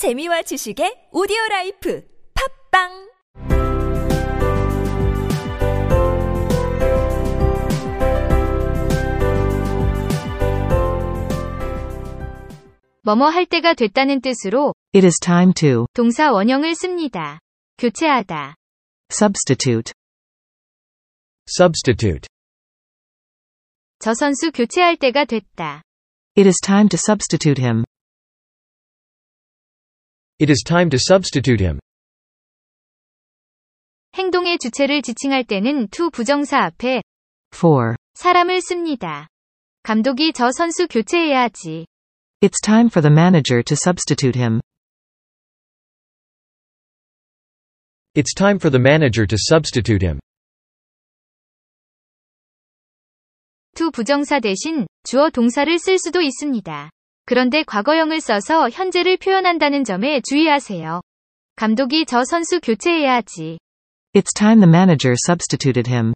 재미와 지식의 오디오 라이프 팟빵 뭐뭐 할 때가 됐다는 뜻으로 It is time to 동사 원형을 씁니다. 교체하다. substitute. Substitute. 저 선수 교체할 때가 됐다. It is time to substitute him. It is time to substitute him. 행동의 주체를 지칭할 때는 to 부정사 앞에 For 사람을 씁니다. 감독이 저 선수 교체해야 하지. it's time for the manager to substitute him. It's time for the manager to substitute him. to 부정사 대신 주어 동사를 쓸 수도 있습니다. 그런데 과거형을 써서 현재를 표현한다는 점에 주의하세요. 감독이 저 선수 교체해야 하지. It's time the manager substituted him.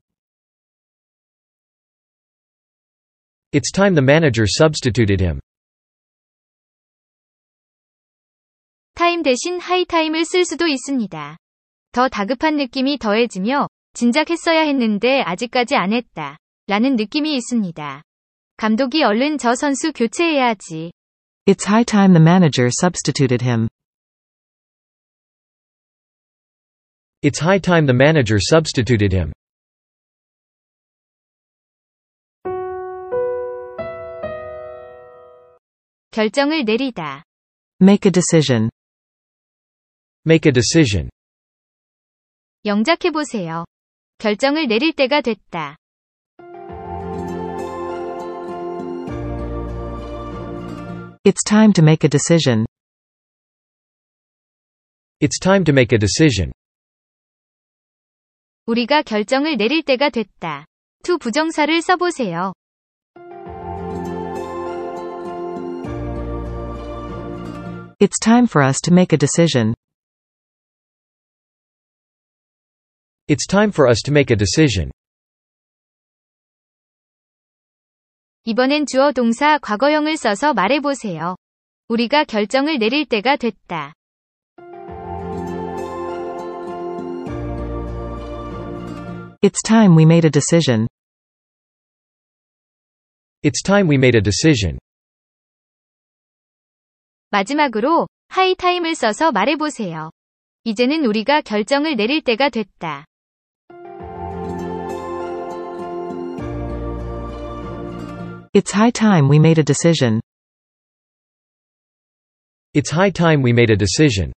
It's time the manager substituted him. time 대신 high time을 쓸 수도 있습니다. 더 다급한 느낌이 더해지며 진작 했어야 했는데 아직까지 안 했다. 라는 느낌이 있습니다. 감독이 얼른 저 선수 교체해야 하지. It's high time the manager substituted him. It's high time the manager substituted him. 결정을 내리다. Make a decision. Make a decision. 영작해보세요. 결정을 내릴 때가 됐다. It's time to make a decision. It's time to make a decision. 우리가 결정을 내릴 때가 됐다. to 부정사를 써보세요. It's time for us to make a decision. It's time for us to make a decision. 이번엔 주어 동사 과거형을 써서 말해보세요. 우리가 결정을 내릴 때가 됐다. It's time we made a decision. It's time we made a decision. 마지막으로 하이 타임을 써서 말해보세요. 이제는 우리가 결정을 내릴 때가 됐다. It's high time we made a decision. It's high time we made a decision.